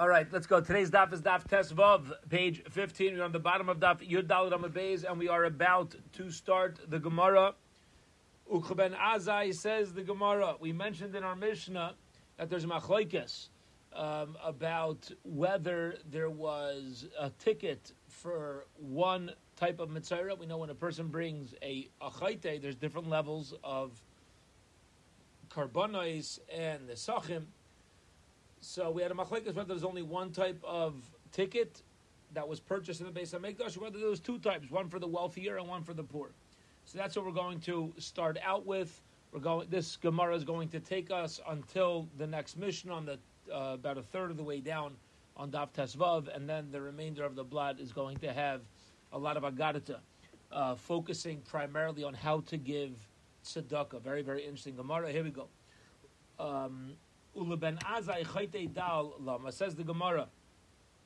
All right, let's go. Today's daf is daf Tesvav, page 15. We're on the bottom of daf Yud Dalit Amabez, and we are about to start the Gemara. Uchben Azai says the Gemara. We mentioned in our Mishnah that there's machlokes um, about whether there was a ticket for one type of mitzvah. We know when a person brings a achayte, there's different levels of karbonos and the sachim. So we had a machlekes whether there's only one type of ticket that was purchased in the Beis Hamikdash, whether there was two types, one for the wealthier and one for the poor. So that's what we're going to start out with. We're going. This Gemara is going to take us until the next Mishnah on the uh, about a third of the way down on Daf Tesvav, and then the remainder of the blatt is going to have a lot of agadita, uh, focusing primarily on how to give tzedakah. Very, very interesting Gemara. Here we go. Um, Uleben Azai Chayte Dal Lama says the Gemara.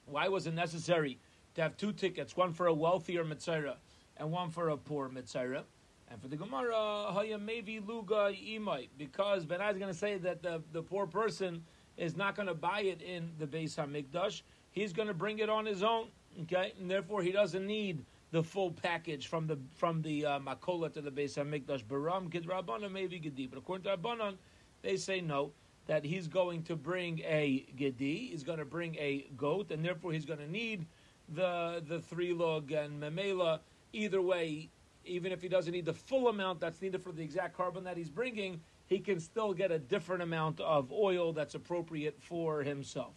Why was it necessary to have two tickets, one for a wealthier Mitzayra and one for a poor Mitzayra? And for the Gemara, Haya Mevi Luga Imai, because Ben is going to say that the, the poor person is not going to buy it in the Beis Hamikdash. He's going to bring it on his own, okay? And therefore, he doesn't need the full package from the from the uh, Makola to the Beis Hamikdash. Baram Kid Rabbanon maybe Gedi, but according to Rabbanon, they say no that he's going to bring a gedi, he's going to bring a goat, and therefore he's going to need the the three log and memela. Either way, even if he doesn't need the full amount that's needed for the exact karbon that he's bringing, he can still get a different amount of oil that's appropriate for himself.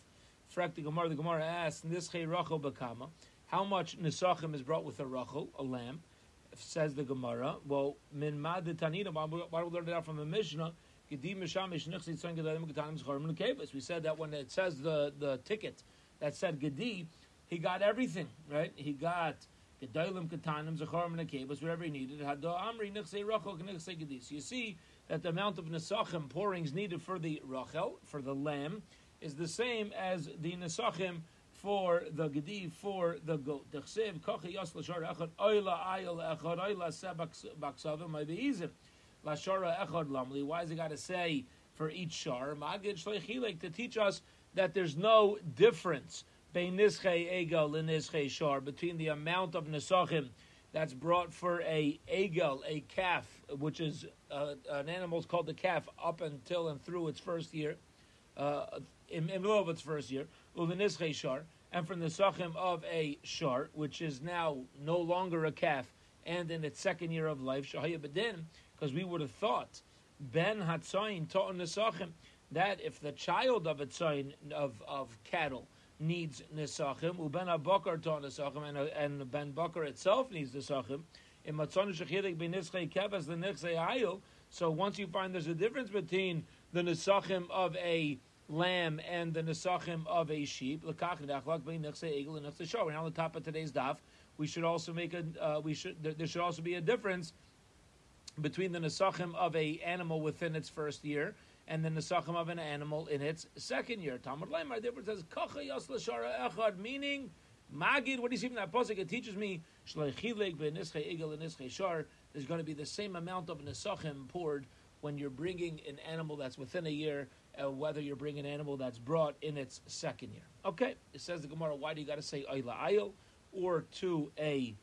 Frak the Gemara, the Gemara asks, Nischei Rachel Bakama, how much Nisachim is brought with a Rachel, a lamb? Says the Gemara. Well, Min Mad Tanina, why do we learn it out from the Mishnah? We said that when it says the, the ticket that said Gedi, he got everything, right? He got Gedalim Katanim, Zacharim and Akebas, wherever he needed. Hado Amri Nichse Rachel Nichse Gedi. So you see that the amount of Nesachim pourings needed for the Rachel, for the lamb, is the same as the Nesachim for the Gedi, for the goat. Kochi Lashara Echad Lamli. Why is it got to say for each shar? Magid Shleichilek to teach us that there's no difference between the amount of Nesachim that's brought for a Egel, a calf, which is uh, an animal called the calf up until and through its first year, uh, in, in middle of its first year, Shar, and from the Sachim of a Shar, which is now no longer a calf and in its second year of life, Shahaya Bedin, because we would have thought Ben Hatzayin taught Nesachim that if the child of a tzayin of, of cattle needs Nesachim, Uben Abakar taught Nesachim, and, and Ben Bakar itself needs Nesachim, in Matzon Shechidik Benischei Kevas the Nechsei Ayil, so once you find there's a difference between the Nesachim of a lamb and the Nesachim of a sheep, Lekach Nechlak Benischei Egel and Nechsei Shor. Now on the top of today's daf, we should also make a, uh, we should, there should also be a difference between the nesachim of a animal within its first year and the nesachim of an animal in its second year. Talmud Leimar therefore says kacha l'shara echad, meaning magid. What do you see from that pasuk? It teaches me shleichileg be'nischei igel and shar. There's going to be the same amount of nesachim poured when you're bringing an animal that's within a year, uh, whether you're bringing an animal that's brought in its second year. Okay, it says the Gemara. Why do you got to say ayla ayil or to a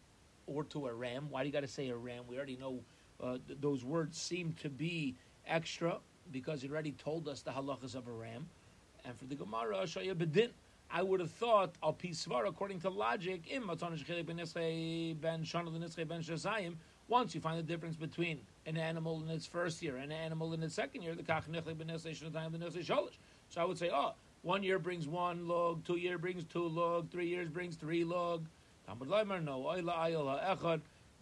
or to a ram? Why do you got to say a ram? We already know uh, th- those words seem to be extra because he already told us the halachas of a ram. And for the Gemara, Shaya Bedin, I would have thought al pisvar according to logic. Im ben once you find the difference between an animal in its first year and an animal in its second year, the kach ben shalish. So I would say, oh, one year brings one log, two year brings two log, three years brings three log. No,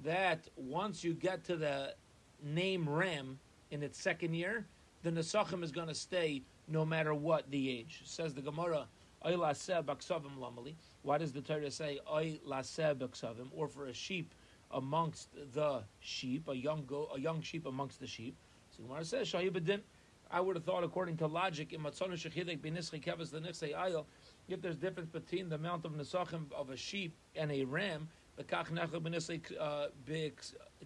that once you get to the name Ram in its second year, the Nesachim is going to stay no matter what the age. Says the Gemara, Why does the Torah say or for a sheep amongst the sheep, a young go, a young sheep amongst the sheep? So Gemara says. I would have thought, according to logic, if there's difference between the amount of Nesachim of a sheep and a ram, V'kach nechel b'nisei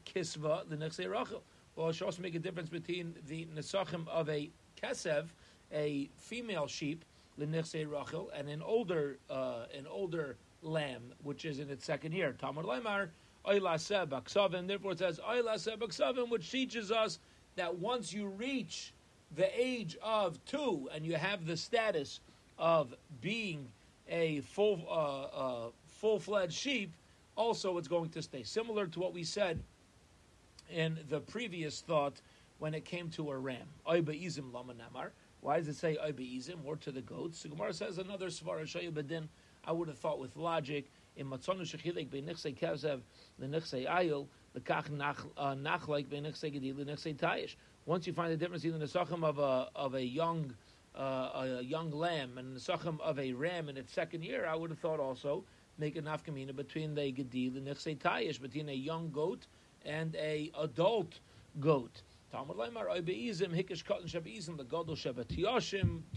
kisva the nechsei rachel. Well, it should also make a difference between the nesachim of a kesev, a female sheep, l'nichse Rachel, and an older uh, an older lamb, which is in its second year. Tamar Lemar Oilaseh Baksavim. Therefore, it says Oilaseh Baksavim, which teaches us that once you reach the age of two and you have the status of being a full uh, uh, full fledged sheep, also it's going to stay similar to what we said in the previous thought when it came to a ram. Why does it say Oibaizim or to the goats? The Gemara says another svara shayabadin. I would have thought with logic in matzonu shechilek beinichsei kezev lenichsei ayil lekach nachlaik beinichsei gedi lenichsei tayish. Once you find the difference in the sachem of a of a young uh, a young lamb and the sachem of a ram in its second year, I would have thought also make a nafkamina between the gedil and nechsei tayish, between a young goat and a adult goat. Talmud Leimar Oibeizim Hikish Katan Shabeizim the Godel Shabbat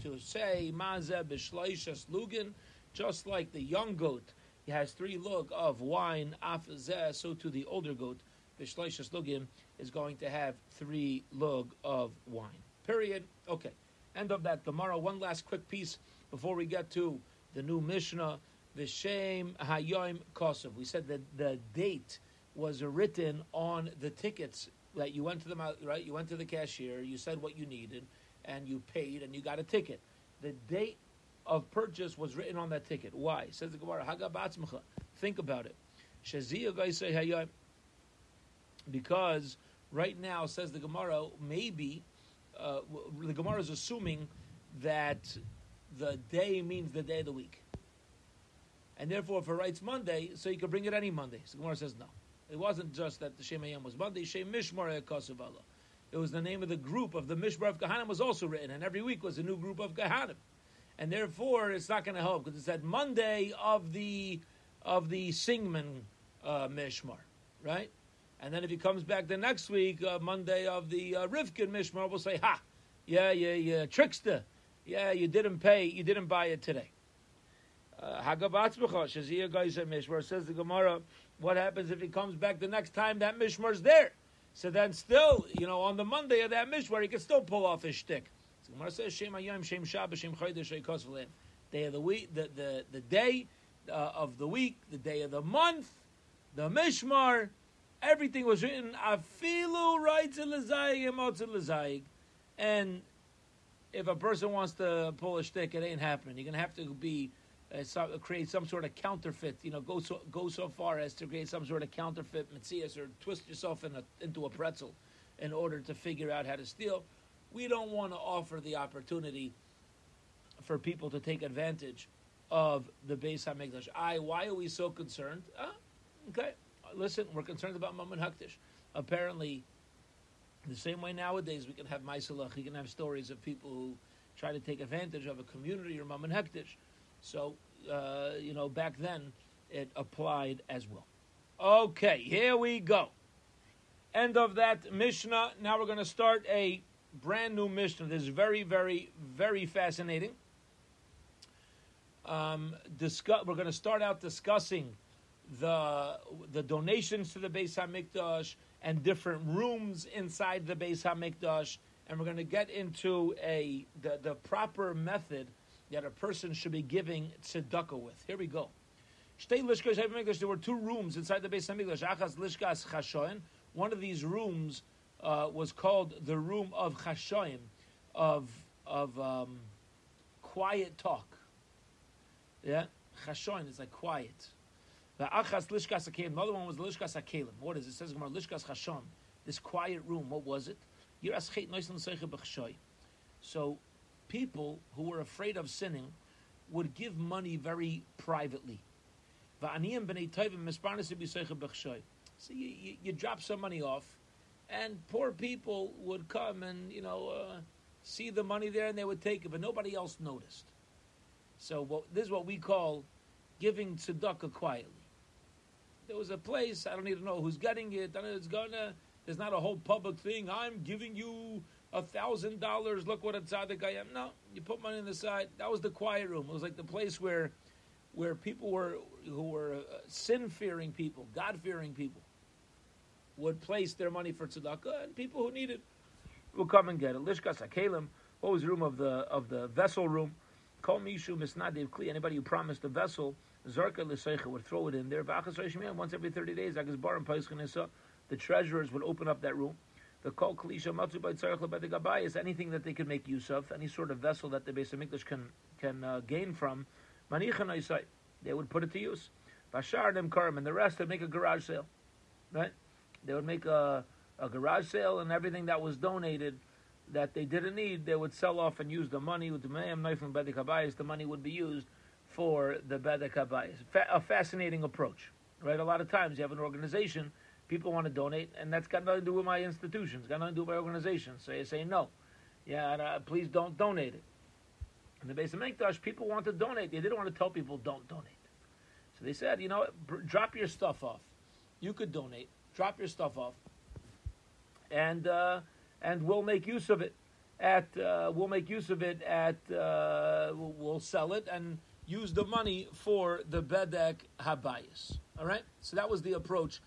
to say Mazeh B'Shleishas Lugin, just like the young goat he has three lug of wine afzeh, so to the older goat B'Shleishas Lugin is going to have three lug of wine. Period. Okay. End of that Gemara. One last quick piece before we get to the new Mishnah. Vishem Hayoim Kosov. We said that the date was written on the tickets that you went to the right. You went to the cashier. You said what you needed, and you paid, and you got a ticket. The date of purchase was written on that ticket. Why? Says the Gemara. Think about it. Because right now, says the Gemara, maybe uh, the Gemara is assuming that the day means the day of the week. And therefore, if it writes Monday, so you can bring it any Monday. So Gemara says no. It wasn't just that the Shem Ayam was Monday. Shem Mishmar Kosovala. It was the name of the group of the Mishmar of Kahanim was also written, and every week was a new group of Kahanim. And therefore, it's not going to help because it said Monday of the of the Singman uh, Mishmar, right? And then if he comes back the next week, uh, Monday of the uh, Rivkin Mishmar, we'll say, ha, yeah, yeah, yeah, trickster. Yeah, you didn't pay, you didn't buy it today. Uh, Hagabatzbecha, Shazia Gaisa Mishmar says the Gemara, what happens if he comes back the next time that Mishmar's there? So then still, you know, on the Monday of that Mishmar, he can still pull off his shtick. So Gemara says, Shem Ayam, Shem Shabbos, Shem Chaydesh, Day of the week, the, the, the day uh, of the week, the day of the month, the Mishmar, Everything was written afilu right to lezayig and if a person wants to pull a stick, it ain't happening. You're gonna have to be uh, so, create some sort of counterfeit. You know, go so go so far as to create some sort of counterfeit mitzias or twist yourself in a, into a pretzel in order to figure out how to steal. We don't want to offer the opportunity for people to take advantage of the Beis Hamikdash. I, why are we so concerned? Uh, okay, listen, we're concerned about Mammon Haktish. Apparently, the same way nowadays we can have Maisalach, you can have stories of people who try to take advantage of a community or Mammon Hakdish. So, uh, you know, back then it applied as well. Okay, here we go. End of that Mishnah. Now we're going to start a brand new Mishnah. This is very, very, very fascinating. Um, discuss, we're going to start out discussing the the donations to the Beis Hamikdash and different rooms inside the Beis Hamikdash, and we're going to get into a the, the proper method that a person should be giving tzedakah with. Here we go. There were two rooms inside the Beis Hamikdash. Achas lishkas chashoin. One of these rooms uh, was called the room of chashoin, of of um, quiet talk. Yeah, chashoin is like quiet. The achas lishkas akelim. Another one was lishkas akelim. What is it? It says Gemara lishkas chashon. This quiet room. What was it? So, people who were afraid of sinning would give money very privately. So you, you, you drop some money off, and poor people would come and you know uh, see the money there, and they would take it, but nobody else noticed. So what, this is what we call giving tzedakah quietly there was a place, I don't even know who's getting it, and it's gonna, there's not a whole public thing, I'm giving you a thousand dollars, look what a tzaddik I am. No, you put money on the side. That was the quiet room. It was like the place where, where people were, who were uh, sin-fearing people, God-fearing people, would place their money for tzedakah, and people who needed will come and get it. Lishkas Akalim, what was the room of the, of the vessel room? Kol mishu misnadev kli. Anybody who promised a vessel, zarka l'seicha would throw it in there. Once every thirty days. The treasurers would open up that room. The kol klisha matzu by tzarech lebed is anything that they can make use of, any sort of vessel that the of English can can uh, gain from. Manichan they would put it to use. Bashar dem karim and the rest would make a garage sale, right? They would make a, a garage sale and everything that was donated that they didn't need, they would sell off and use the money with the mayam knife and bedek. The money would be used for the bedek. Fa- a fascinating approach, right? A lot of times you have an organization, people want to donate, and that's got nothing to do with my institutions, got nothing to do with my organization. So you say no, yeah, uh, please don't donate it. In the Beis Hamikdash, people want to donate. They didn't want to tell people don't donate. So they said, you know, drop your stuff off. You could donate. Drop your stuff off, and. Uh, and we'll make use of it at uh, we'll make use of it at uh, we'll sell it and use the money for the bedek habayis. All right, so that was the approach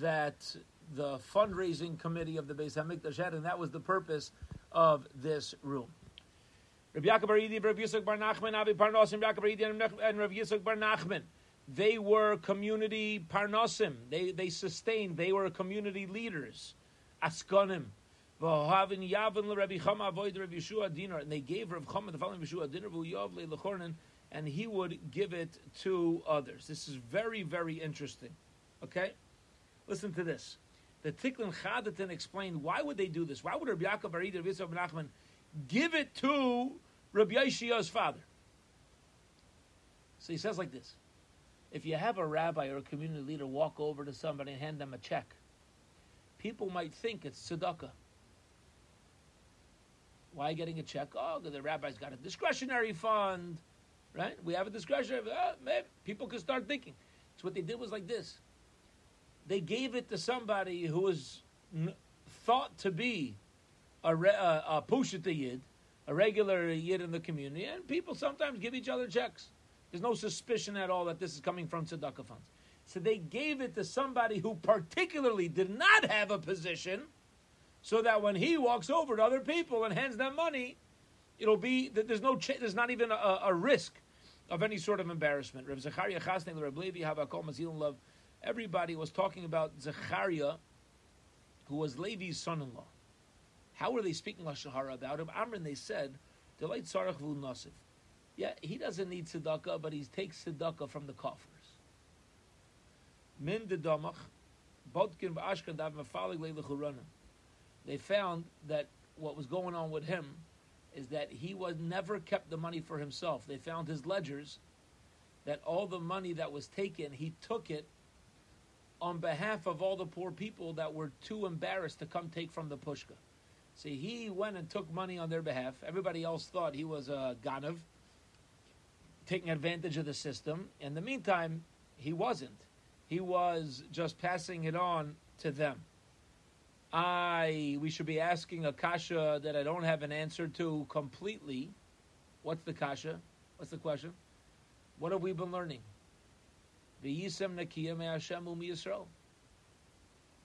that the fundraising committee of the Beis Hamikdash had, and that was the purpose of this room. Rabbi Yaakov Bar Rabbi Yisuk Bar Nachman, Avi Parnosim, Yaakov Bar Yidi, and Rabbi Yisuk Bar Nachman. They were community parnosim. They they sustained. They were community leaders. Askonim. V'ohavin yavin Rabbi Chama avoid Rabbi Yeshua dinar. And they gave Rav Chama the following Yeshua dinner, and he would give it to others. This is very, very interesting. Okay? Listen to this. The Tiklin Chadatin explained why would they do this? Why would Rabbi Yaakov Arid Rabbi Yisrael Nachman give it to Rabbi Yeshia's father? So he says like this. If you have a rabbi or a community leader walk over to somebody and hand them a check, people might think it's tzedakah. Why getting a check? Oh, the rabbi's got a discretionary fund, right? We have a discretionary. Uh, maybe people can start thinking. So what they did was like this: they gave it to somebody who was thought to be a, re- a, a pushita yid, a regular yid in the community, and people sometimes give each other checks. There's no suspicion at all that this is coming from tzedakah funds. So they gave it to somebody who particularly did not have a position so that when he walks over to other people and hands them money, it'll be that there's no ch- there's not even a, a, risk of any sort of embarrassment. Rav Chasnei, Rav Levi, Havakol Mazil Love, everybody was talking about Zechariah, who was Levi's son-in-law. How were they speaking Lashahara about him? Amrin, they said, Delight Sarach Nasif. Yeah, he doesn't need tzedakah, but he takes tzedakah from the coffers. Min de damach, bodkin v'ashkan dav leilechuranim they found that what was going on with him is that he was never kept the money for himself. They found his ledgers that all the money that was taken, he took it on behalf of all the poor people that were too embarrassed to come take from the pushka. See, he went and took money on their behalf. Everybody else thought he was a ganav, taking advantage of the system. In the meantime, he wasn't. He was just passing it on to them. I we should be asking a kasha that I don't have an answer to completely. What's the kasha? What's the question? What have we been learning? V'yisem nakiyam Hashem Yisrael.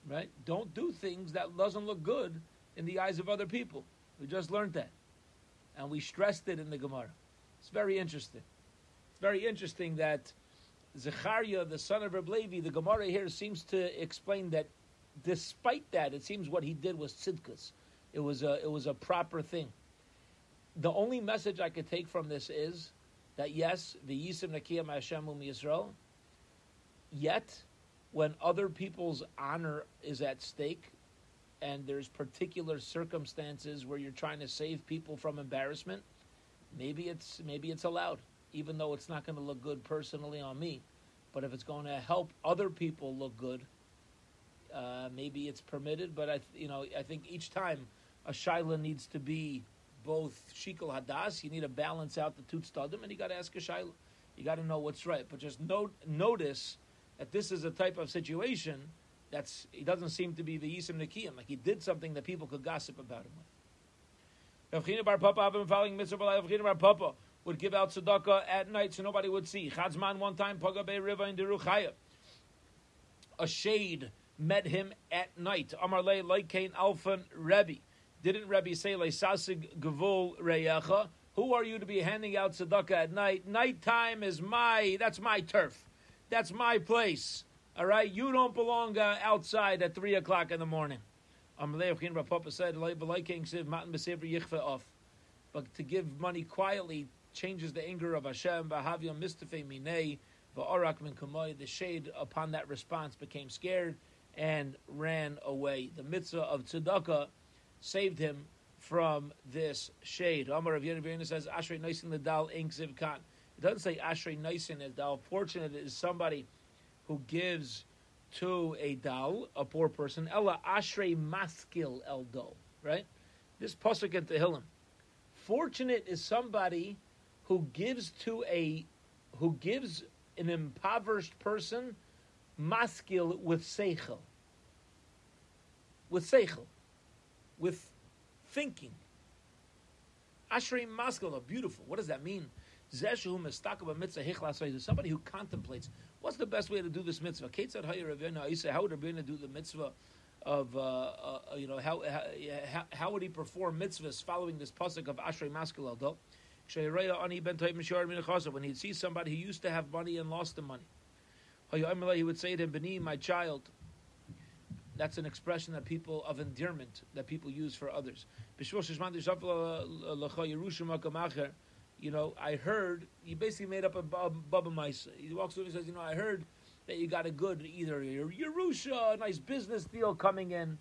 Right? Don't do things that doesn't look good in the eyes of other people. We just learned that, and we stressed it in the Gemara. It's very interesting. It's very interesting that Zechariah, the son of Reb Levi, the Gemara here seems to explain that despite that, it seems what he did was tzidkus. It was a it was a proper thing. The only message I could take from this is that yes, the yisim nakiyam Hashem um Yisrael. Yet, when other people's honor is at stake, and there's particular circumstances where you're trying to save people from embarrassment, maybe it's maybe it's allowed, even though it's not going to look good personally on me. But if it's going to help other people look good, uh, maybe it's permitted, but I, you know, I think each time a shaila needs to be both shikol hadas. You need to balance out the two and you got to ask a shaila. You got to know what's right. But just note, notice that this is a type of situation that's he doesn't seem to be the yisim nikiyim. Like he did something that people could gossip about him with. Rav Bar Papa, I've been following Rav Bar Papa would give out tzedakah at night so nobody would see. Chadzman one time, Pagabe River in Deruchaya. A shade met him at night. Amar le Kain Alfan Rebbe. Didn't Rebbe say le sasig gavul reyacha? Who are you to be handing out tzedakah at night? Nighttime is my, that's my turf. That's my place. All right? You don't belong uh, outside at 3 o'clock in the morning. Papa said, but to give money quietly changes the anger of Hashem. The shade upon that response became scared and ran away. The mitzvah of tzedakah saved him from this shade. Amar of Yerin says, Ashrei Nisin Ladal Ink Zivkan. It doesn't say Ashrei Nisin as Dal. Fortunate is somebody who gives to a dal, a poor person. Ella Ashrei Maskil El Do. Right? This pasuk in Tehillim. Fortunate is somebody who gives to a who gives an impoverished person maskil with seichel. With seichel. With thinking. Ashrei maskil, beautiful. What does that mean? Somebody who contemplates. What's the best way to do this mitzvah? How would Rabbeinu do the mitzvah of, uh, uh, you know, how, how, how, would he perform mitzvahs following this pasuk of Ashrei Maskil Aldo? When he'd see somebody who used to have money and lost the money, he would say to him, Beni, my child. That's an expression that people of endearment that people use for others. You know, I heard you basically made up a baba mice. He walks over and says, "You know, I heard that you got a good either your Yerusha, a nice business deal coming in.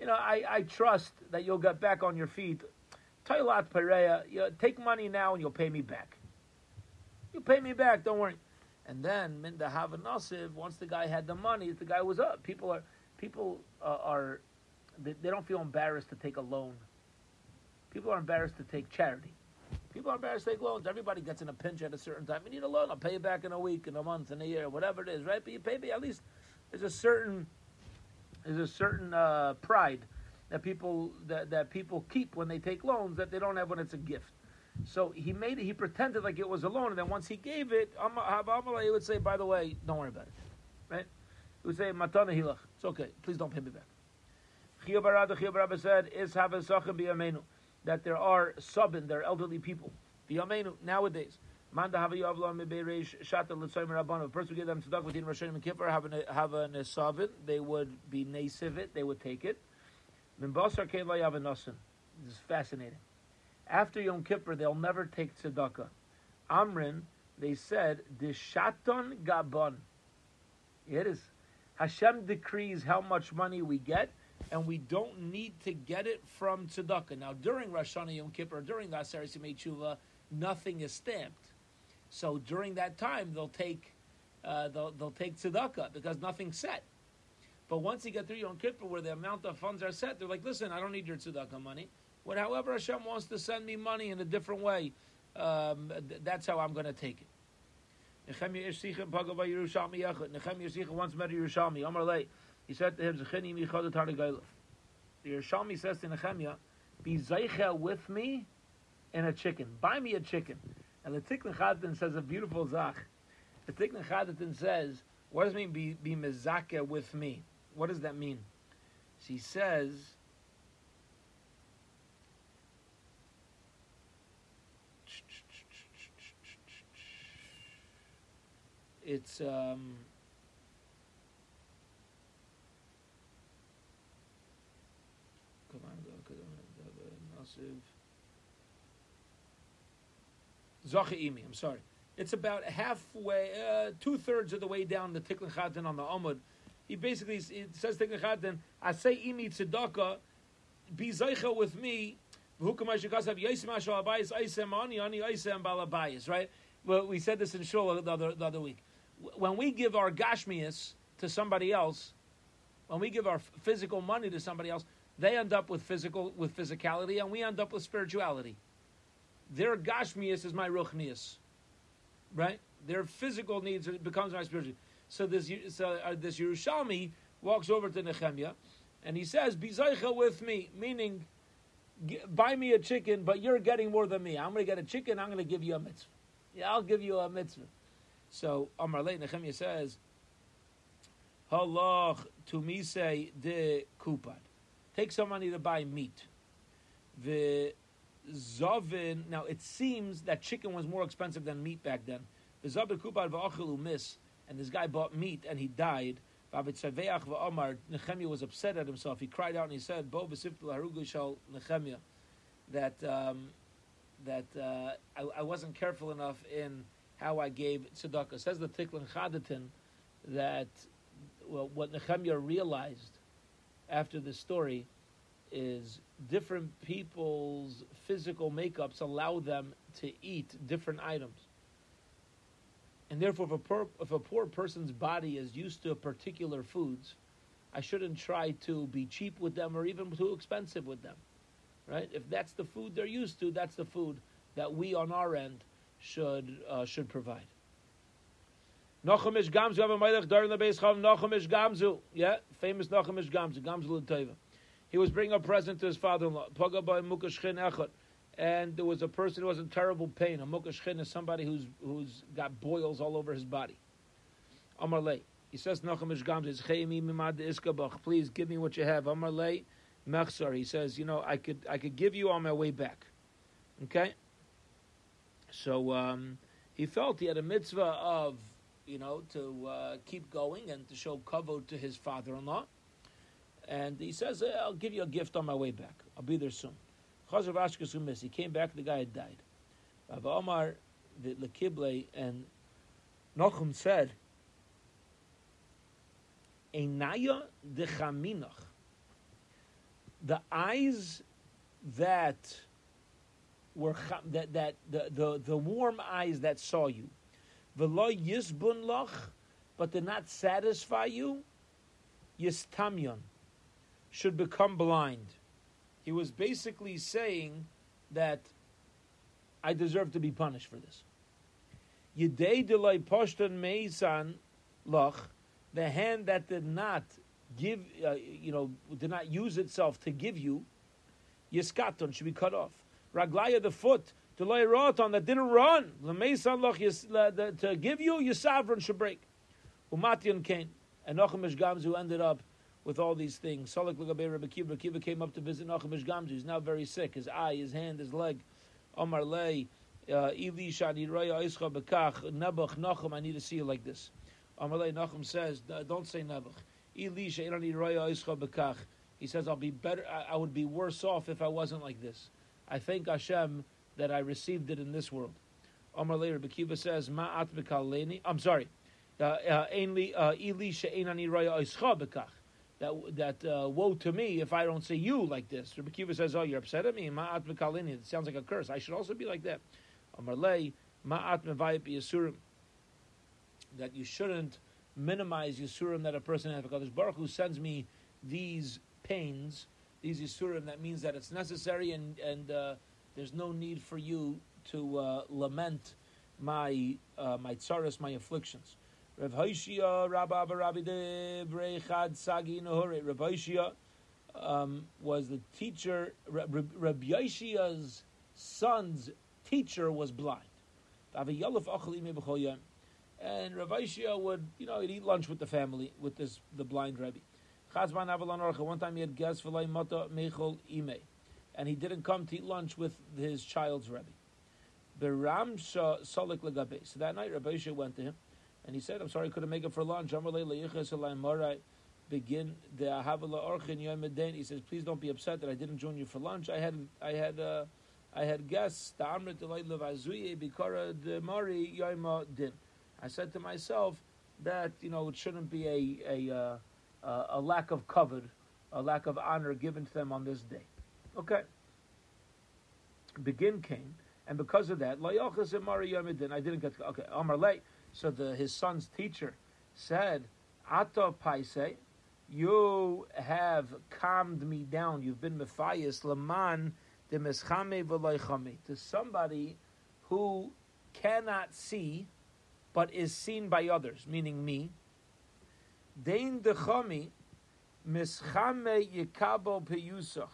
You know, I, I trust that you'll get back on your feet. Tailat Perea, you know, take money now and you'll pay me back. You pay me back, don't worry. And then Minda Havanasiv, once the guy had the money, the guy was up. People are people uh, are they, they don't feel embarrassed to take a loan. People are embarrassed to take charity. People are embarrassed to take loans. Everybody gets in a pinch at a certain time. You need a loan. I'll pay you back in a week, in a month, in a year, whatever it is, right? But you pay me at least. There's a certain there's a certain uh, pride that people that, that people keep when they take loans that they don't have when it's a gift. So he made it. He pretended like it was a loan, and then once he gave it, he would say, "By the way, don't worry about it." Right? He would say, "Matana hilach. It's okay. Please don't pay me back." Chiyah Barad said, "Is havasachem biyamenu." That there are subin, there are elderly people. Nowadays, Manda have a person would give them tzedakah within Rosh Hashanah and Kippur, have a have a nesavin, they would be nesivit, they would take it. Mimbasar kevay have a nasin. This is fascinating. After Yom Kippur, they'll never take tzedakah. Amrin, they said, Dishaton gabon. It is. Hashem decrees how much money we get, and we don't need to get it from tzedakah. Now, during Rosh Hashanah Yom Kippur, during the Aseret Yimei nothing is stamped. So during that time, they'll take uh, they'll, they'll take tzedakah because nothing's set. But once you get through Yom Kippur, where the amount of funds are set, they're like, listen, I don't need your tzedakah money. When, however, Hashem wants to send me money in a different way, um, th- that's how I'm going to take it. Nechemia once met a Yerushalmi. Amar. He said to him, Zechini michad The Yerushalmi says to Nehemiah, be zeicha with me and a chicken. Buy me a chicken. And the Chadatin says a beautiful zach. The Chadatin says, what does it mean be, be with me? What does that mean? She says, it's um, Zachaimi, I'm sorry. It's about halfway, uh, two thirds of the way down the Tiklin Chadatin on the Amud. He basically it says Tiklin Chadatin, I say imi tzedakah, be zeicha with me. Right? Well, we said this in Shul the other, the other week. When we give our gashmias to somebody else, when we give our physical money to somebody else, they end up with physical with physicality, and we end up with spirituality. Their gashmias is my ruchnias, right? Their physical needs becomes my spiritual. So this so, uh, this Yerushalmi walks over to Nehemiah, and he says, "Bizaycha with me," meaning, buy me a chicken, but you're getting more than me. I'm going to get a chicken. I'm going to give you a mitzvah. Yeah, I'll give you a mitzvah. So Amar Le Nehemiah says, "Halach to me say de kupad." Take some money to buy meat. The Zavin. Now it seems that chicken was more expensive than meat back then. The Zavin Kupad v'achilu miss, and this guy bought meat and he died. Nehemiah was upset at himself. He cried out and he said, "Bo shal Nehemiah," that um, that uh, I, I, wasn't careful enough in how I gave tzedakah. Says the Tiklin Chadatin that well, what Nehemiah realized after this story is different people's physical makeups allow them to eat different items. And therefore, if a, poor, if a poor person's body is used to particular foods, I shouldn't try to be cheap with them or even too expensive with them. Right? If that's the food they're used to, that's the food that we on our end should uh, should provide. Nachum Ish Gamzu have a Gamzu. Yeah, famous Nachum Ish Gamzu, Gamzu L'Teva. He was bringing a present to his father-in-law. Mukashchin. And there was a person who was in terrible pain. A Mukashchin is somebody who's who's got boils all over his body. Amar. He says Mimad Iskabach. Please give me what you have. Amar Lei Mechsar. He says, you know, I could I could give you on my way back. Okay? So um, he felt he had a mitzvah of you know, to uh, keep going and to show kavod to his father-in-law. And he says, eh, "I'll give you a gift on my way back. I'll be there soon." Chazav Ashkesumis. He came back. The guy had died. Rav Omar the Lekible and Nochum said, "Einaya dechaminach." The eyes that were that that the, the the warm eyes that saw you V'lo yisbun loch, but did not satisfy you, yistamyon, should become blind. He was basically saying that I deserve to be punished for this. Yidei delay poshtan meisan loch, the hand that did not give, uh, you know, did not use itself to give you, yiskaton should be cut off. Raglaya the foot to lay rotan that didn't run. To give you, your sovereign should break. Umatian came. And Nachum Ish Gamzu ended up with all these things. Salak Lagabe Rabbi Kiva. Kiva came up to visit Nachum Ish Gamzu. He's now very sick. His eye, his hand, his leg. Omar Lei. Uh, Ili Shani Raya Ischa Bekach. Nebuch Nachum, I need to see you like this. Omar Lei Nachum says, don't say Nebuch. Ili Shani Raya Ischa Bekach. He says, I'll be better, I would be worse off if I wasn't like this. I thank Hashem that I received it in this world. Omar later, Bekiva says, Ma'at bekaleni. I'm sorry. Uh, uh, uh, that that uh, woe to me if I don't say you like this. Rabbi Kiva says, "Oh, you're upset at me." Ma'at bekaleni. It sounds like a curse. I should also be like that. Amar lei ma'at mevayit yisurim. That you shouldn't minimize yisurim that a person has because Baruch Hu sends me these pains, these yisurim. That means that it's necessary and and uh, there's no need for you to uh, lament my uh, my tsaras, my afflictions. Rav Hoshia, Rabba Rabbi Brechad Sagi Nahore. Rav Hoshia um, was the teacher. Rabbi Yoshia's son's teacher was blind. And Rav Hoshia would, you know, he'd eat lunch with the family with this the blind Rebbe. One time he had guests for Mata Mechol Ime and he didn't come to eat lunch with his child's Rebbe. So that night, Rabbi Yisha went to him, and he said, "I'm sorry, I couldn't make it for lunch." Begin the Ahavala Orchin Yom He says, "Please don't be upset that I didn't join you for lunch. I had, I had, uh, I had guests. The Amrit Levazuye Bikara de Mari Yom Din." I said to myself that you know it shouldn't be a a, uh, a lack of covet, a lack of honor given to them on this day. Okay. Begin came, and because of that, I didn't get okay. Amar lay. So the his son's teacher said, "Ata paise, you have calmed me down. You've been mephayis laman de meschame v'loichame to somebody who cannot see, but is seen by others, meaning me. Dein dechami mischame yikabo peyusach."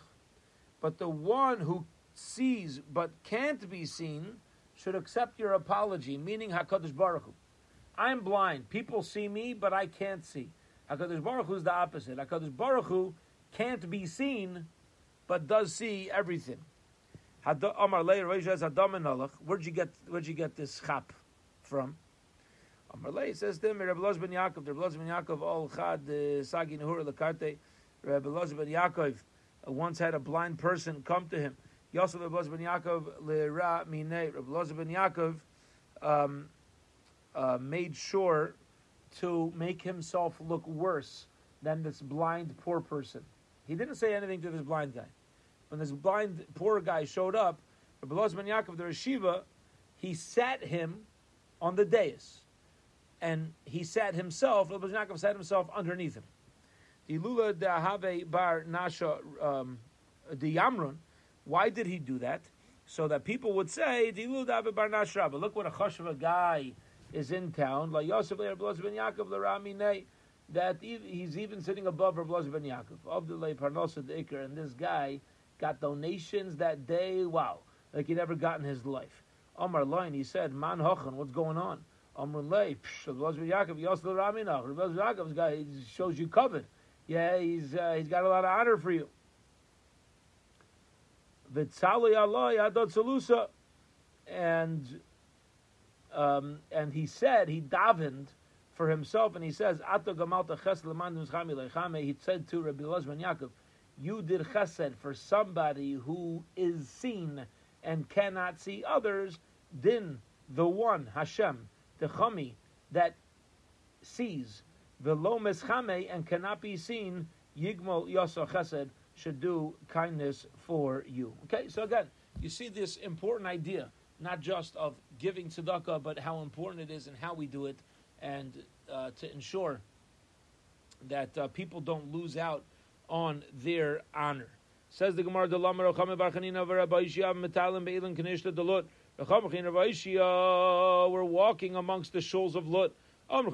But the one who sees but can't be seen should accept your apology, meaning Hakadosh Baruch Hu. I'm blind. People see me, but I can't see. Hakadosh Baruch Hu is the opposite. Hakadosh Baruch Hu can't be seen, but does see everything. Where'd you get Where'd you get this chap from? Amar says to him, Rabbi ben Yaakov, Rabbi Loz ben Yaakov, all chad sagi nehura lekarte. Rabbi Loz ben Yaakov once had a blind person come to him. Yosef Rabbi Loz ben Yaakov le'ra minei. Rabbi ben Yaakov um, uh, made sure to make himself look worse than this blind poor person. He didn't say anything to this blind guy. When this blind poor guy showed up, Rabbi Lozman Yaakov, the Reshiva, he sat him on the dais. And he sat himself, Rabbi Yaakov sat himself underneath him. The Lula de bar Nasha um, Yamrun, why did he do that? So that people would say, Lula de bar Nasha, but look what a guy is in town. La Yosef le Rabbi ben Yaakov le Rami that he's even sitting above Rabbi ben Yaakov. Of the lay Parnosa de Iker, and this guy got donations that day. Wow, like he never got in his life. Omar Loin, he said, Man Hochen, what's going on? Omar Lay, Rabbi ben Yaakov, Yosef le Rami Rabbi ben Yaakov's guy shows you covered. Yeah, he's uh, he's got a lot of honor for you. V'tzalei Allah yadot salusa, and um, and he said, he davened for himself, and he says, Ato gamalta ches He said to Rabbi Lozman Yaakov, you did chesed for somebody who is seen and cannot see others, din, the one, Hashem, the chami, that sees, the lomes chame, and cannot be seen, yigmol yoso chesed, should do kindness for you. Okay, so again, you see this important idea not just of giving tzedakah, but how important it is and how we do it, and uh, to ensure that uh, people don't lose out on their honor. Says the Gemara, "Dalamar Racham Barchanina v'Rabbi Metalim Be'ilim Kanishta Delut." Racham Rabbi We're walking amongst the shoals of Lut. Very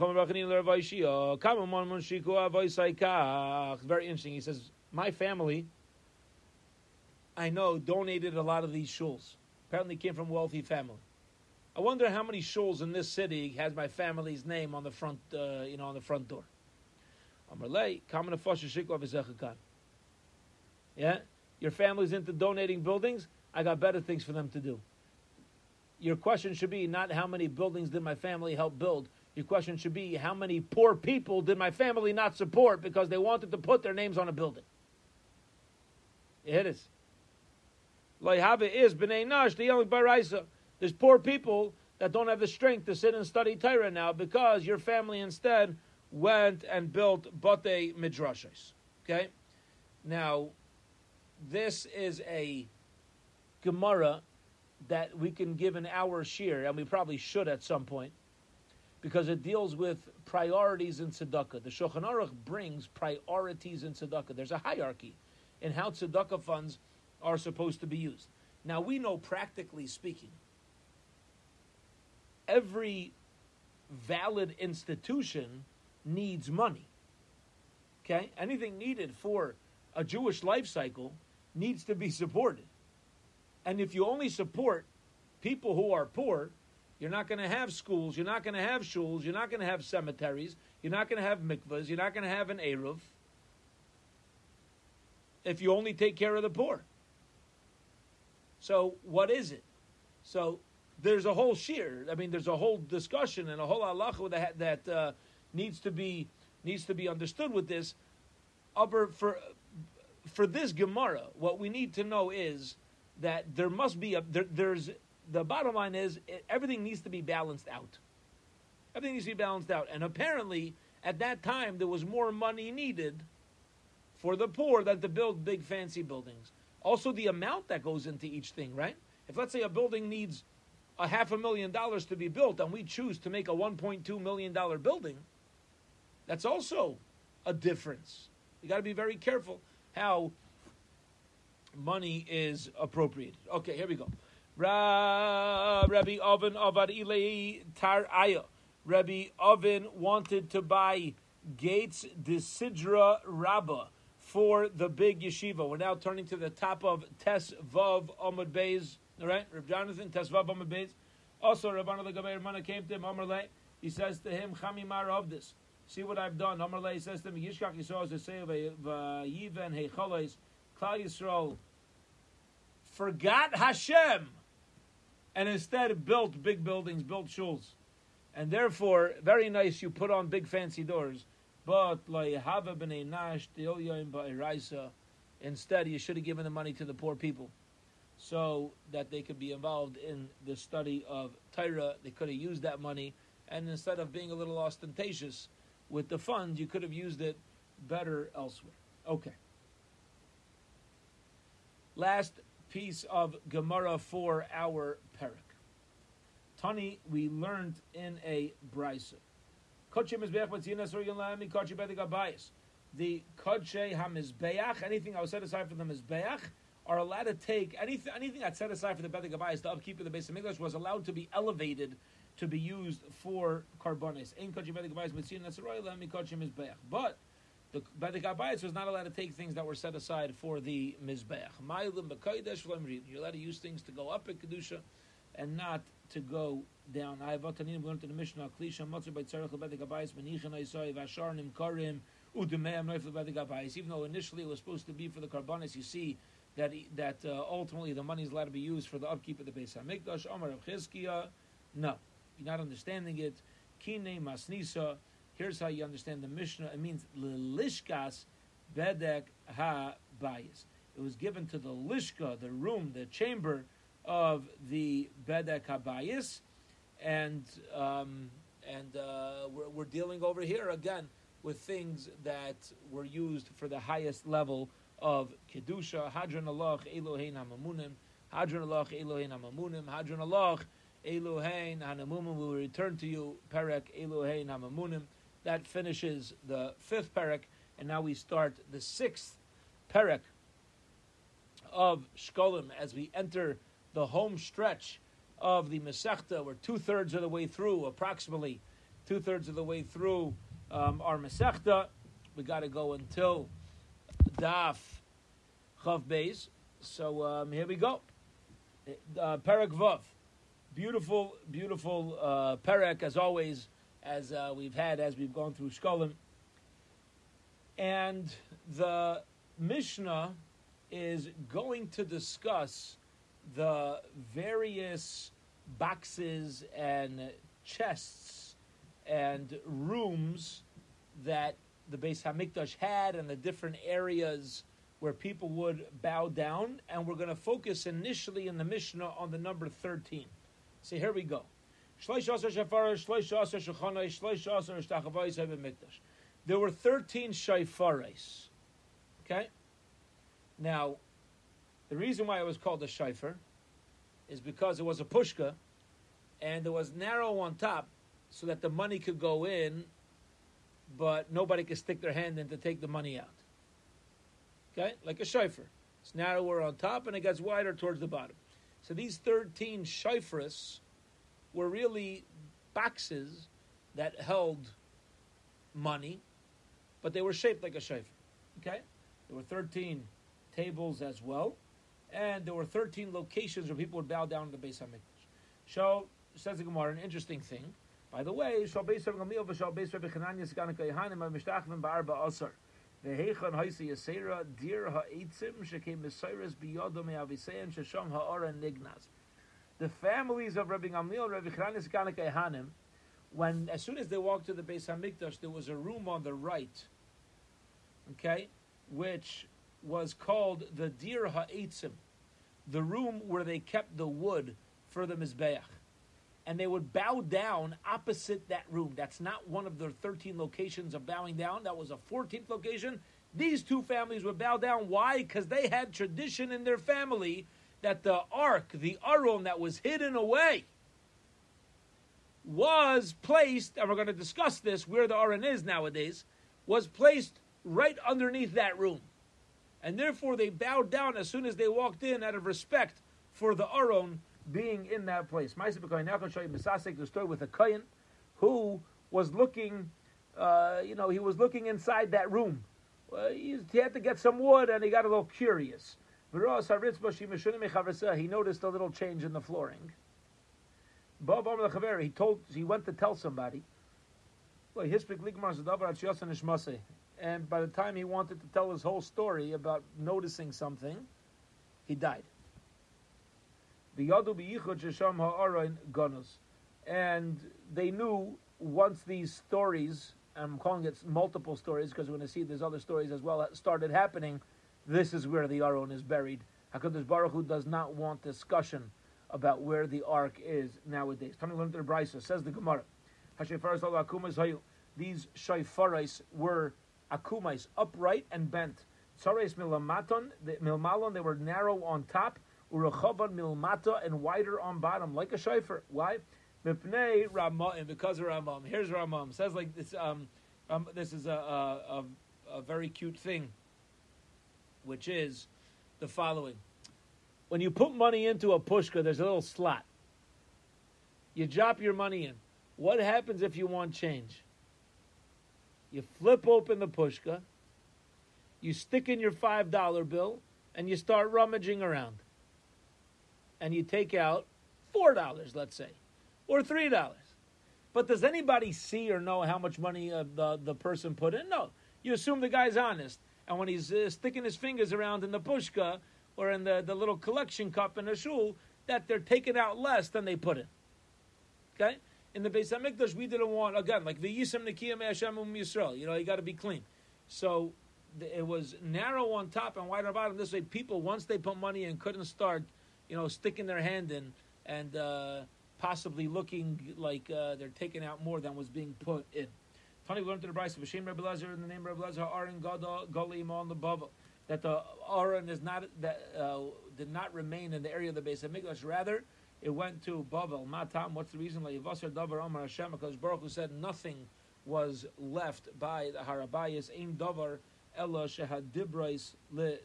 interesting. He says, "My family, I know, donated a lot of these shuls." Apparently came from wealthy family. I wonder how many shuls in this city has my family's name on the front, uh, you know, on the front door. Yeah, your family's into donating buildings. I got better things for them to do. Your question should be not how many buildings did my family help build. Your question should be how many poor people did my family not support because they wanted to put their names on a building. It is. Loihava is b'nei nash the young baraisa. There's poor people that don't have the strength to sit and study Torah now because your family instead went and built bate midrashes. Okay, now this is a Gemara that we can give an hour shiur, and we probably should at some point, because it deals with priorities in tzedakah. The Shulchan Aruch brings priorities in tzedakah. There's a hierarchy in how tzedakah funds are supposed to be used. Now, we know, practically speaking, every valid institution needs money. Okay? Anything needed for a Jewish life cycle needs to be supported. And if you only support people who are poor, you're not going to have schools, you're not going to have shuls, you're not going to have cemeteries, you're not going to have mikvahs, you're not going to have an Eruv if you only take care of the poor. So what is it? So there's a whole shiur. I mean, there's a whole discussion and a whole halacha that that uh, needs to be needs to be understood with this. Upper for for this Gemara, what we need to know is that there must be a there, there's the bottom line is everything needs to be balanced out. Everything needs to be balanced out, and apparently at that time there was more money needed for the poor than to build big fancy buildings. Also, the amount that goes into each thing, right? If let's say a building needs a half a million dollars to be built and we choose to make a $1.2 million building, that's also a difference. You got to be very careful how money is appropriated. Okay, here we go. Rabbi Oven Avad Tar Aya. Rabbi Oven wanted to buy Gates de Sidra Rabbah for the big yeshiva. We're now turning to the top of Tes Vav Amud Beis. All right, Reb Jonathan Tes Vav Amud Beis. Also, Rabban Legaber Mana came to him. Amrle. He says to him, Chamimar of this. See what I've done. Amrle says to him, Yishkach Yisrael Yiven Heichalois. Klal Yisrael forgot Hashem and instead built big buildings, built shuls. And therefore, very nice you put on big fancy doors, but instead you should have given the money to the poor people so that they could be involved in the study of Torah. They could have used that money, and instead of being a little ostentatious with the fund, you could have used it better elsewhere. Okay. Last piece of Gemara for our parak. Tani, we learned in a brisa. The Kodshe HaMizbeach, anything I was set aside for the Mizbeach, are allowed to take anything, anything that's set aside for the Bedek HaBayis, the upkeep of the base of English, was allowed to be elevated to be used for karbonos. But the Bedek HaBayis was not allowed to take things that were set aside for the Mizbeach. You're allowed to use things to go up in Kedusha and not to go down. I have Atanim learned in the Mishnah, Klisha, Motzir by Tzarech, Bedek HaBayis, Menichan, Isai, Vashar, Nimkarim. Even though initially it was supposed to be for the karbonos, you see that that uh, ultimately the money is allowed to be used for the upkeep of the Beis Hamikdash. Amar of Chizkiah, no, you're not understanding it. Kine Masnisa. Here's how you understand the Mishnah. It means lishkas bedek ha bayis. It was given to the lishka, the room, the chamber of the bedek habayis, and um, and uh, we're, we're dealing over here again with things that were used for the highest level of kedusha. Hadron Allah Elohein Hamamunim. Hadron Allah Elohein Hamamunim. Hadron Allah Elohein Hanamunim. We will return to you. Perek Elohein Hamamunim. That finishes the fifth perek, and now we start the sixth perek of Shkolim as we enter the home stretch of the Masechta. We're two thirds of the way through, approximately two thirds of the way through um, our Masechta. We got to go until Daf Chaf Beis. So um, here we go. Uh, Perek Vav. Beautiful, beautiful uh, Perek, as always, as uh, we've had as we've gone through Shkolim. And the Mishnah is going to discuss the various boxes and chests and rooms that the Beis Hamikdash had and the different areas where people would bow down. And we're going to focus initially in the Mishnah on the number 13. So here we go. There were 13 shayfaris. Okay? Now, the reason why it was called a shayfar is because it was a pushka and it was narrow on top so that the money could go in but nobody can stick their hand in to take the money out. Okay, like a shofar. It's narrower on top and it gets wider towards the bottom. So these 13 shofars were really boxes that held money, but they were shaped like a shofar. Okay? There were 13 tables as well, and there were 13 locations where people would bow down to the Beis Hamikdash. So, says the Gemara, an interesting thing. By the way, Haisi Yasera Dir Shesham Nignaz. The families of Rabbi Gamliel, Rabbi Chananya Sgan when as soon as they walked to the Beis Hamikdash, there was a room on the right, okay, which was called the Dir Ha'etzim, the room where they kept the wood for the Mizbeach and they would bow down opposite that room. That's not one of their 13 locations of bowing down. That was a 14th location. These two families would bow down. Why? Because they had tradition in their family that the ark, the aron that was hidden away, was placed, and we're going to discuss this where the aron is nowadays, was placed right underneath that room. And therefore they bowed down as soon as they walked in out of respect for the aron being in that place. Now I'm going to show you the story with a kohen who was looking, uh, you know, he was looking inside that room. Uh, he, he, had to get some wood and he got a little curious. He noticed a little change in the flooring. He told, he went to tell somebody. And by the time he wanted to tell his whole story about noticing something, he died. The Yadu Biyichud Shesham Ha'arain Ganos. And they knew once these stories, I'm calling it multiple stories because we're going to see there's other stories as well, that started happening, this is where the Aron is buried. HaKadosh Baruch Hu does not want discussion about where the ark is nowadays. Tani learned the Brisa, says the Gemara. These shayfarais were akumais, upright and bent. Tzares milamaton, milmalon, they were narrow on top, urachavan milmata, and wider on bottom, like a shayfer. Why? Mipnei Ramam, because of Ramam. Here's Ramam. Says like this. Um, um, this is a, a, a, a very cute thing, which is the following: when you put money into a pushka, there's a little slot. You drop your money in. What happens if you want change? You flip open the pushka, you stick in your $5 bill, and you start rummaging around. And you take out $4, let's say, or $3. But does anybody see or know how much money uh, the, the person put in? No. You assume the guy's honest. And when he's uh, sticking his fingers around in the pushka or in the, the little collection cup in the shul, that they're taking out less than they put in. Okay? in the Beis Hamikdash, we didn't want again like the Yisam Nikiyam Hashem Um Yisrael. You know, you got to be clean. So it was narrow on top and wide on bottom. This way, people once they put money in couldn't start, you know, sticking their hand in and uh, possibly looking like uh, they're taking out more than was being put in. We learned to the Bryce of Hashem Rebbe Lezer in the name of Rebbe Lezer Golim on the Bava that the Aaron is not that uh, did not remain in the area of the base of Hamikdash. Rather, it went to Bavel. Matam, what's the reason? Yavasar Davar Amar Hashem, because Baruch Hu said nothing was left by the Harabayas. Aim Davar Ella Shehad Dibrais Le.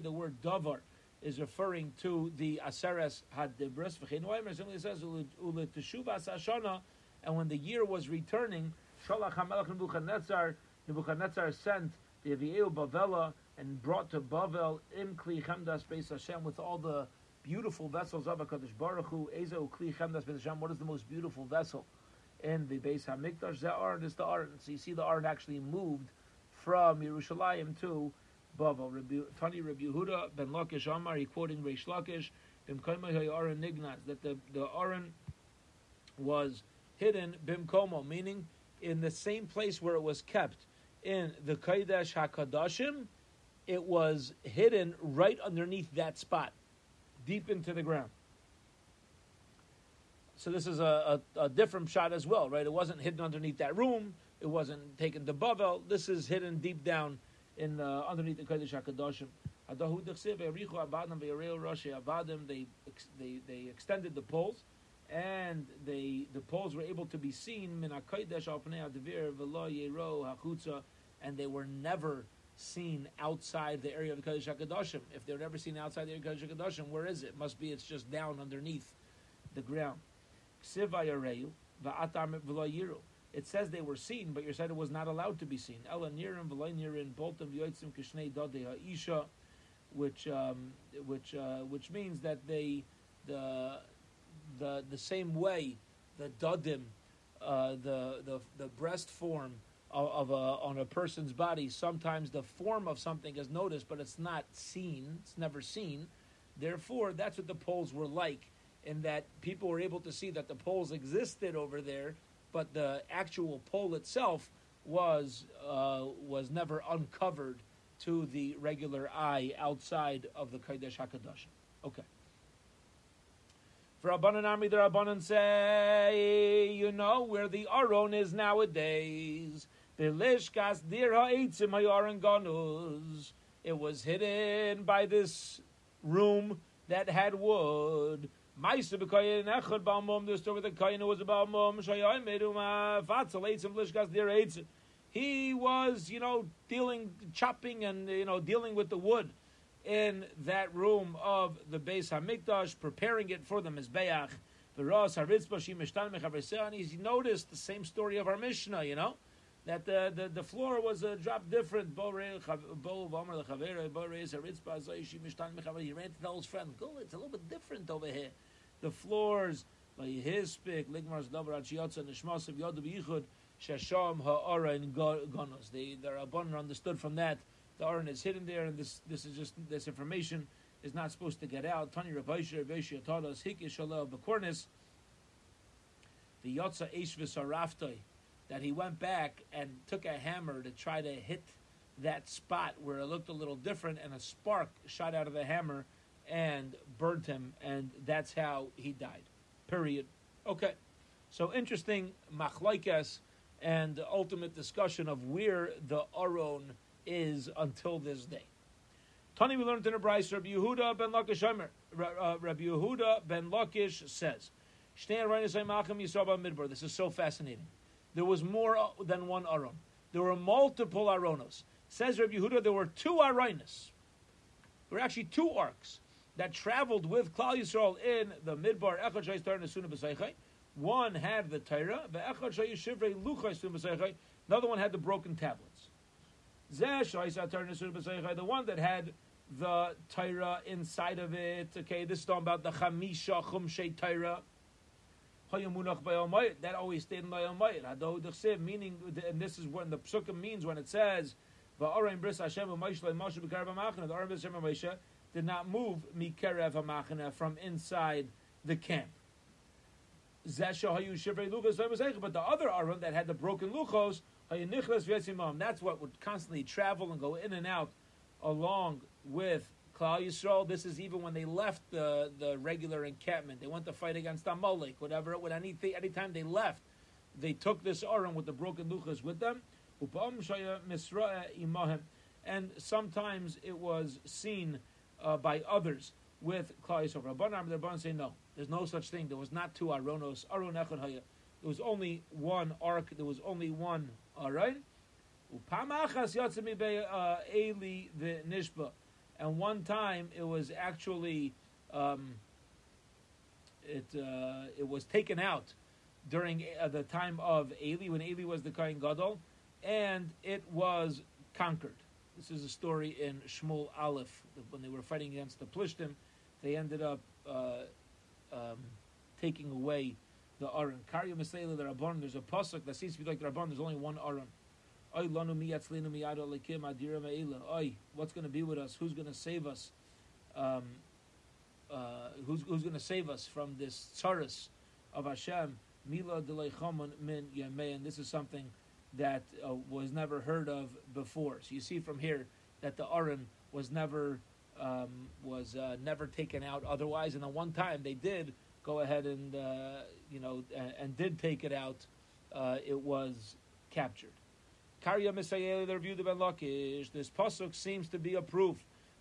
The word Davar is referring to the Aseres Had Dibras. It says Ule and when the year was returning, Shalach HaMelech Nebuchadnezzar, Nebuchadnezzar sent the Aviel Bavela and brought to Bavel Im Kli Chemdas Beis Hashem with all the beautiful vessels of HaKadosh Baruch Hu, Eza Ukli Chemdas Beis Hashem, what is the most beautiful vessel in the Beis HaMikdash? The Aron is the Aron. So you see the Aron actually moved from Yerushalayim to Bavel. Tani Rabbi Yehuda ben Lakish Amar, he quoting Reish Lakish, Nignaz, that the, the Aron was hidden Bimkomo, meaning in the same place where it was kept in the Kaidesh HaKadashim, it was hidden right underneath that spot deep into the ground. So this is a, a, a, different shot as well, right? It wasn't hidden underneath that room. It wasn't taken to Bavel. This is hidden deep down in uh, underneath the Kodesh Hakadoshim. They they they extended the poles, and they the poles were able to be seen. And they were never seen outside the area of the Kodesh HaKadoshim. If they're never seen outside the area of Kodesh HaKadoshim, where is it? it? Must be it's just down underneath the ground. It says they were seen, but you said it was not allowed to be seen. isha, which um, which uh, which means that they the the the same way the dadim, uh, the the the breast form of, of a, on a person's body, sometimes the form of something is noticed, but it's not seen. It's never seen. Therefore, that's what the poles were like, in that people were able to see that the poles existed over there, but the actual pole itself was uh, was never uncovered to the regular eye outside of the Kodesh Hakadosh. Okay. For Rabbanan Army, the Rabbanan say, you know where the Aron is nowadays. Belishkas dir hayaron ganuz. It was hidden by this room that had wood. Meister b'koyin echad ba'mum. The story with the koyin was mum. Shayayim eduma fatzel etzim lishkas dir etzim. He was, you know, dealing, chopping, and you know, dealing with the wood in that room of the Beis Hamikdash, preparing it for the Mizbeach. The Ras Haritzba Shimishtan Mechaverseh, noticed the same story of our Mishnah, you know that the, the, the floor was uh, dropped different. He ran to tell his friend, go, it's a little bit different over here. The floors. They, their Abban understood from that the Aron is hidden there, and this this is just this information is not supposed to get out. Tani Rabbaisha Rabbaisha taught us Hikish Bekornis, the Yotza Ishvis Araftoi, that he went back and took a hammer to try to hit that spot where it looked a little different, and a spark shot out of the hammer and burned him, and that's how he died. Period. Okay. So interesting machlaikas and the ultimate discussion of where the Aron is until this day. Tani, we learned in the Bryce, Rabbi Yehuda ben Lakish, uh, Rabbi Yehuda ben Lakish says, This is so fascinating. There was more uh, than one Aron. There were multiple Aronos. Says Rabbi Yehuda, there were two Aronis. There were actually two arcs that traveled with Klal Yisrael in the Midbar Echad One had the Torah, another one had the broken tablets. The one that had the Torah inside of it. Okay, this is talking about the Chamisha Chumshe Torah. That always stayed in Layamayit. Meaning, and this is what the Psukim means when it says, the Arim Bris Hashem Moshe The Arim Bris Hashem Moshe did not move Mikerev HaMachana from inside the camp. But the other Aron that had the broken luchos, that's what would constantly travel and go in and out along with Klal Yisrael. This is even when they left the, the regular encampment. They went to fight against Amalek, whatever. When anything, anytime they left, they took this Aron with the broken luchos with them. And sometimes it was seen uh, by others with Klal Yisrael. Rabbanan, the Rabbanan say no. There's no such thing. There was not two Aronos. Aron Echad Haya. There was only one ark. There was only one Aron. Upamachas Yatzimi Be uh, Eli the Nishba and one time it was actually um, it uh, it was taken out during uh, the time of Eli when Eli was the Kohen Gadol, and it was conquered. This is a story in Shmuel Aleph when they were fighting against the Plishtim. They ended up uh, um, taking away the Aron. Karya Mesela the Rabban. There's a pasuk that seems to be like the Rabban. There's only one Aron. Oy, lanu miyatzlinu miyado lekim adira me'ila. Oy, what's going to be with us? Who's going to save us? Um, uh, who's who's going to save us from this tsaris of Hashem? Mila deleichaman min yamei. And this is something that uh, was never heard of before. So you see from here that the Aron was never um, was uh, never taken out otherwise. And the one time they did go ahead and uh, you know and, and, did take it out, uh, it was captured. Karya Misayeli, the Rabbi ben Lakish. This pasuk seems to be a proof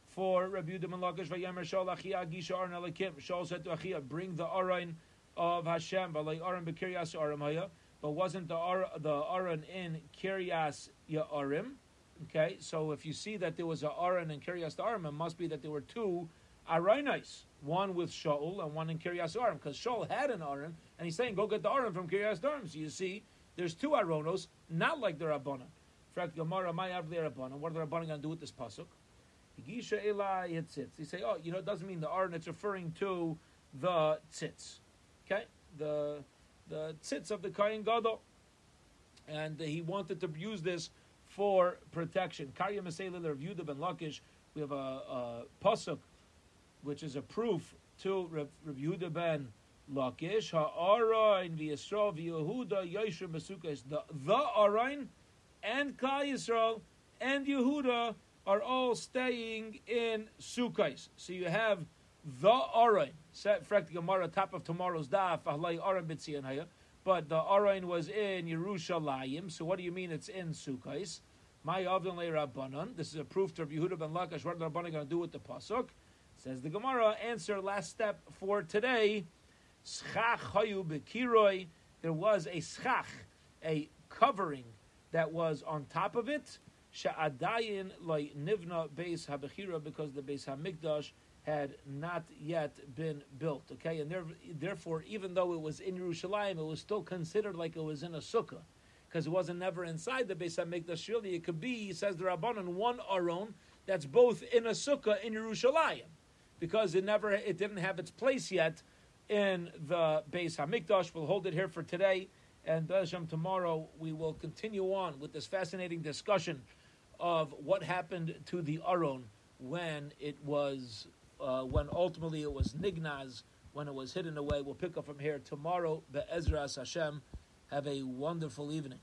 for Rabbi ben Lakish. Vayemer Shol Achia Gisha Arna Lakim. Shol said to Achia, "Bring the Arain of Hashem, like Aron bekiryas Aramaya." But wasn't the Ar- the Aron in Kiryas Ya'arim? Okay, so if you see that there was a Aron in Kiryas Ya'arim, it must be that there were two Arainis, one with Shaul and one in Kiryas Ya'arim, because Shaul had an Aron, and he's saying, "Go get the Aron from Kiryas Ya'arim." So you see there's two Aronos, not like the Rabbanan. In fact, Gemara, my the Rabbanan. What are the Rabbanan going to do with this pasuk? Gisha Eli Yitzitz. He say, oh, you know, it doesn't mean the Aron. It's referring to the tzitz. Okay, the the tzitz of the Kohen Gadol, and he wanted to use this for protection. Karya Masela the Ben Lakish. We have a, a pasuk, which is a proof to Rav Yehuda ben Lakish ha'arain v'Yisrael v'Yehuda Yosher Mesukah. The the Arain and Klal Yisrael and Yehuda are all staying in Sukkot. So you have the Arain. Set Frek Gemara top of tomorrow's daf. Ahlay Arain B'tzion But the Arain was in Yerushalayim. So what do you mean it's in Sukkot? My Avdon Rabbanon. This is a proof to Yehuda ben Lakish. What are the Rabbanon going to do with the pasuk? Says the Gemara. Answer last step for today schach hayu bekiroi. There was a schach, a covering that was on top of it. Sha'adayin loy nivna beis habechira because the beis hamikdash had not yet been built. Okay, and there, therefore, even though it was in Yerushalayim, it was still considered like it was in a sukkah because it wasn't never inside the Beis Hamikdash. Really, it could be, says the Rabbanon, one aron that's both in a sukkah in Yerushalayim because it never, it didn't have its place yet in the Beis Hamikdash. We'll hold it here for today, and tomorrow we will continue on with this fascinating discussion of what happened to the Aron when it was uh, when ultimately it was Nignaz, when it was hidden away. We'll pick up from here tomorrow. Be'ezras Hashem. Have a wonderful evening.